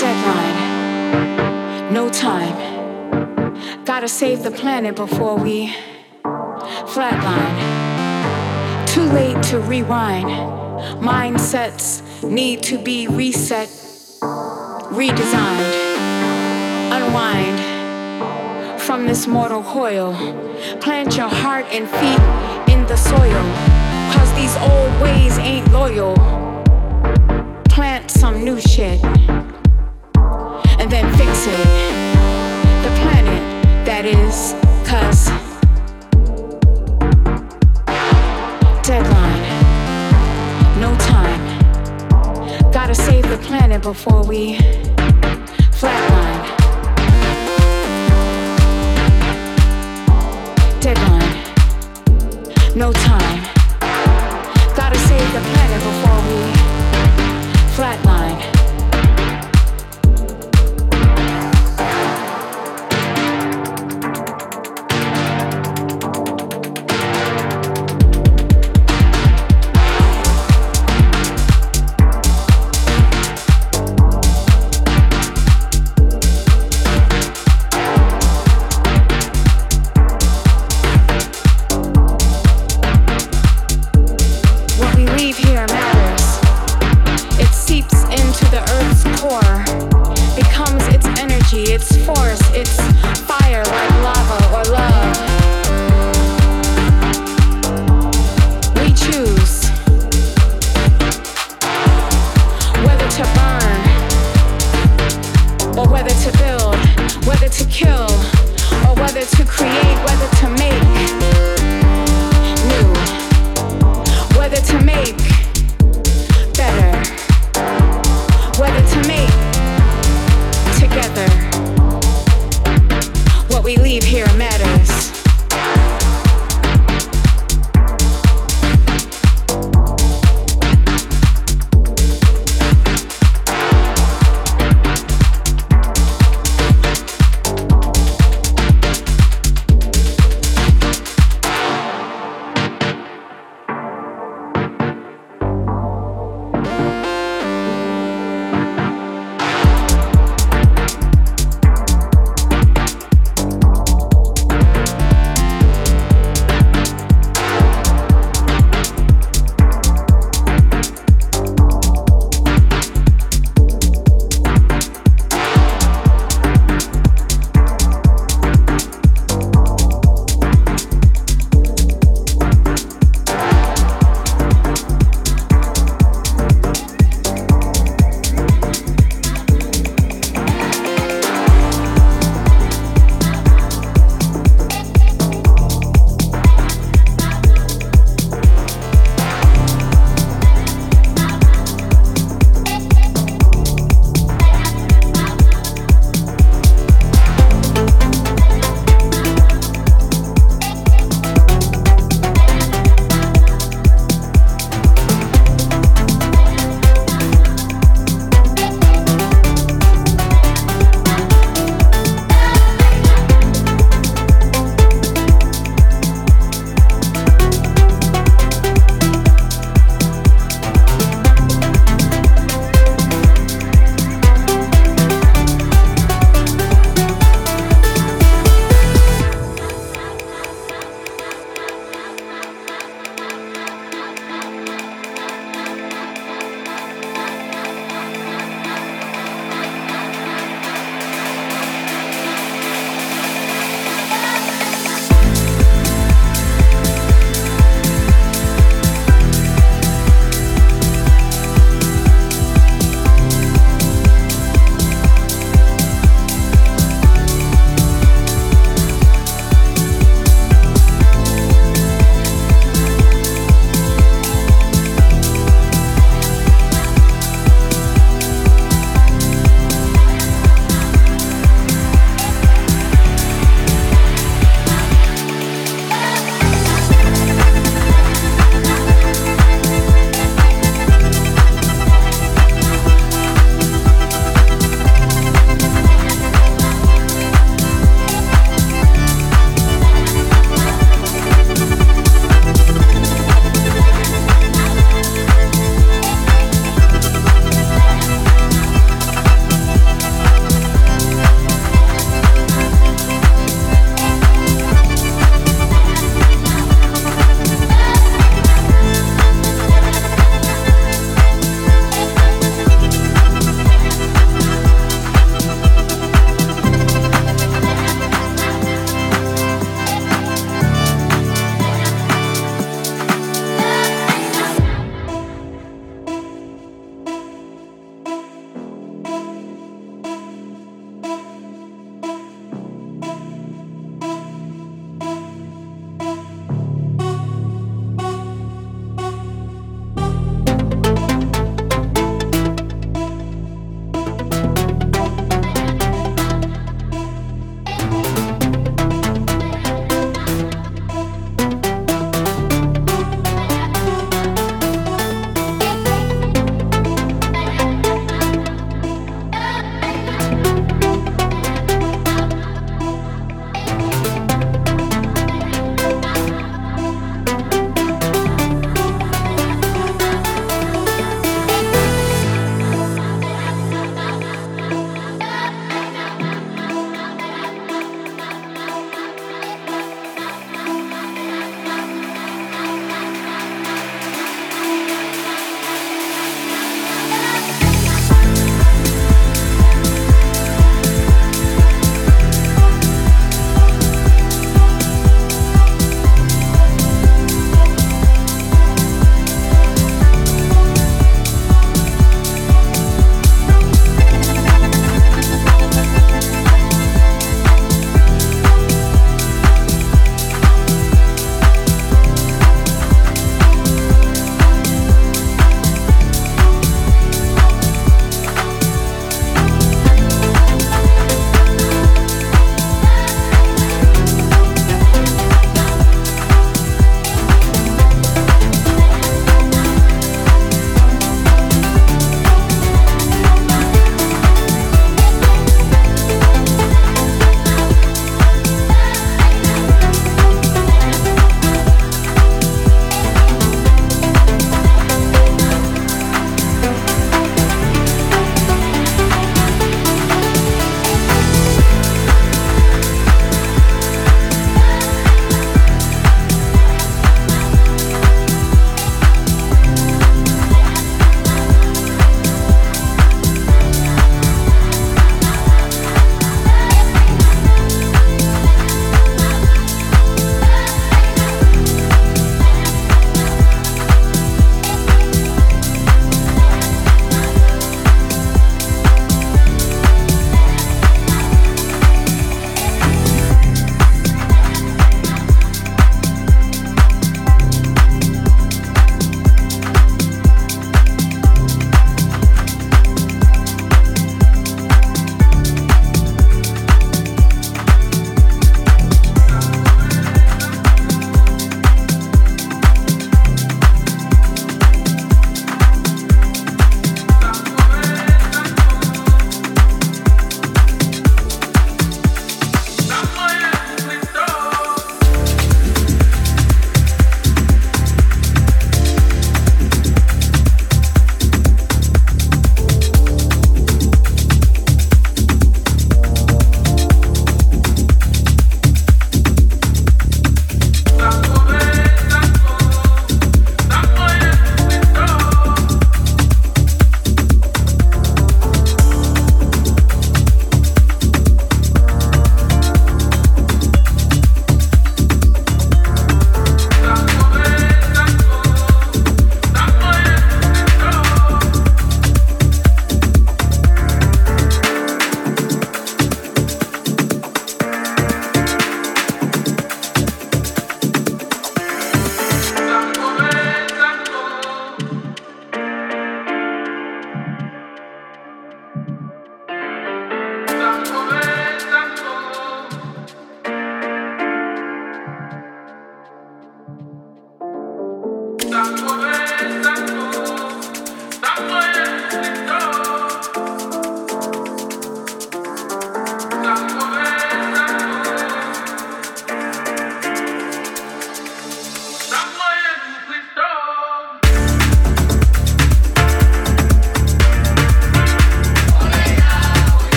Deadline. No time. Gotta save the planet before we flatline. Too late to rewind. Mindsets need to be reset, redesigned, unwind from this mortal coil. Plant your heart and feet in the soil. Cause these old ways ain't loyal. Plant some new shit and then fix it. The planet, that is, cause deadline, no time. Gotta save the planet before we flatline. Deadline, no time. Gotta save the planet before we flatline.